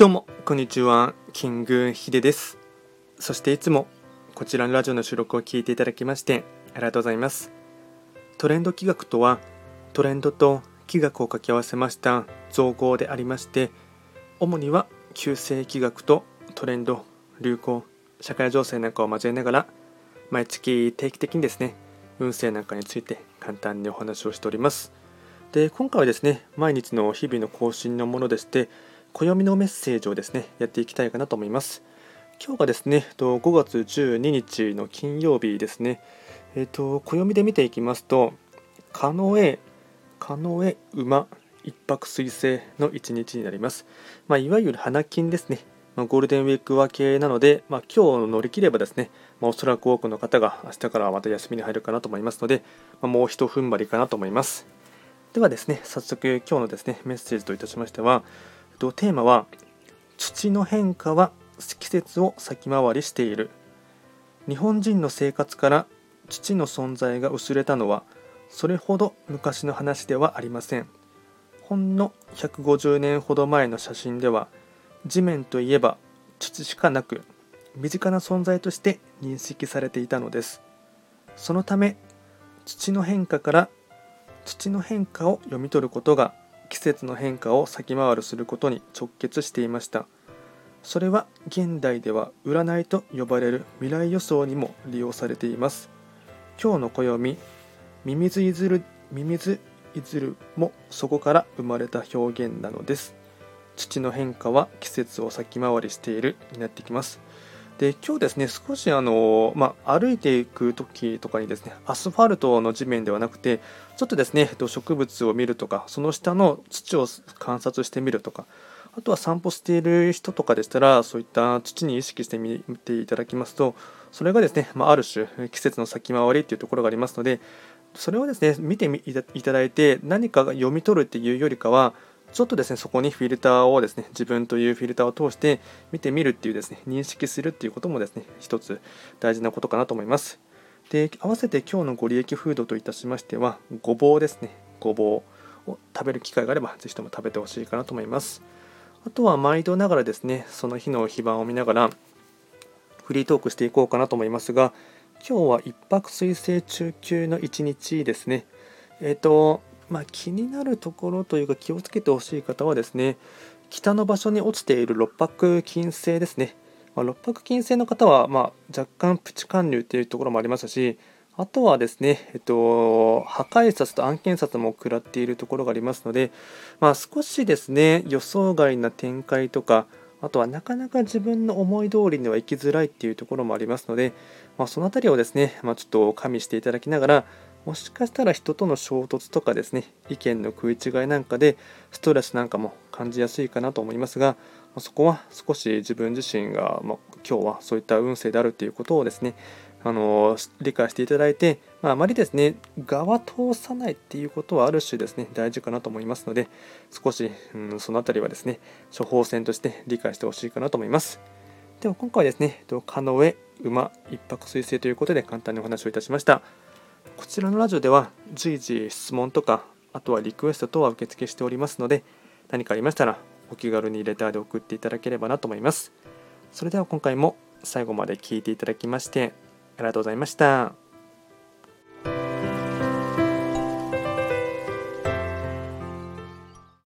どうも。こんにちは。キングヒデです。そしていつもこちらのラジオの収録を聞いていただきましてありがとうございます。トレンド企画とはトレンドと企画を掛け合わせました造語でありまして主には旧世企画とトレンド流行社会情勢なんかを交えながら毎月定期的にですね運勢なんかについて簡単にお話をしております。で今回はですね毎日の日々の更新のものでして暦のメッセージをですねやっていきたいかなと思います。今日がですね5月12日の金曜日ですね。えっ、ー、と暦で見ていきますとカノエカノエ馬一泊水星の一日になります、まあ、いわゆる花金ですね。まゴールデンウィーク明けなので、まあ、今日乗り切ればですね、まあ、おそらく多くの方が明日からまた休みに入るかなと思いますので、まもう一踏ん張りかなと思います。ではですね、早速今日のですね、メッセージといたしましては、とテーマは、土の変化は季節を先回りしている。日本人の生活から土の存在が薄れたのは、それほど昔の話ではありません。ほんの150年ほど前の写真では、地面といえば土しかなく、身近な存在として認識されていたのです。そのため、土の変化から土の変化を読み取ることが季節の変化を先回りすることに直結していました。それは現代では占いと呼ばれる未来予想にも利用されています。今日の暦ミミズイズルミミズイズルもそこから生まれた表現なのです。土の変化は季節を先回りしているになってきます。で今日ですね少しあの、まあ、歩いていく時とかにですねアスファルトの地面ではなくてちょっとですね植物を見るとかその下の土を観察してみるとかあとは散歩している人とかでしたらそういった土に意識してみていただきますとそれがですね、まあ、ある種季節の先回りっていうところがありますのでそれをですね見ていただいて何かが読み取るっていうよりかはちょっとですね、そこにフィルターをですね、自分というフィルターを通して見てみるっていうですね、認識するっていうこともですね、一つ大事なことかなと思います。で、合わせて今日のご利益フードといたしましては、ごぼうですね、ごぼうを食べる機会があれば、ぜひとも食べてほしいかなと思います。あとは毎度ながらですね、その日の非番を見ながら、フリートークしていこうかなと思いますが、今日は一泊水星中級の一日ですね。えっ、ー、と、まあ、気になるところというか気をつけてほしい方はですね北の場所に落ちている六白金星ですね、まあ、六白金星の方は、まあ、若干プチ貫入というところもありますしあとはですね、えっと、破壊札と案件札も食らっているところがありますので、まあ、少しですね予想外な展開とかあとはなかなか自分の思い通りには行きづらいっていうところもありますので、まあ、その辺りをですね、まあ、ちょっと加味していただきながら、もしかしたら人との衝突とかですね意見の食い違いなんかでストレスなんかも感じやすいかなと思いますがそこは少し自分自身が、ま今日はそういった運勢であるということをですねあの理解していただいて、まあ、あまりですね側通さないっていうことはある種ですね大事かなと思いますので少し、うん、その辺りはですね処方箋として理解してほしいかなと思います。では今回はですね「カノエ馬一泊水星」ということで簡単にお話をいたしました。こちらのラジオでは随時質問とかあとはリクエスト等は受付しておりますので何かありましたらお気軽にレターで送っていただければなと思いますそれでは今回も最後まで聴いていただきましてありがとうございました。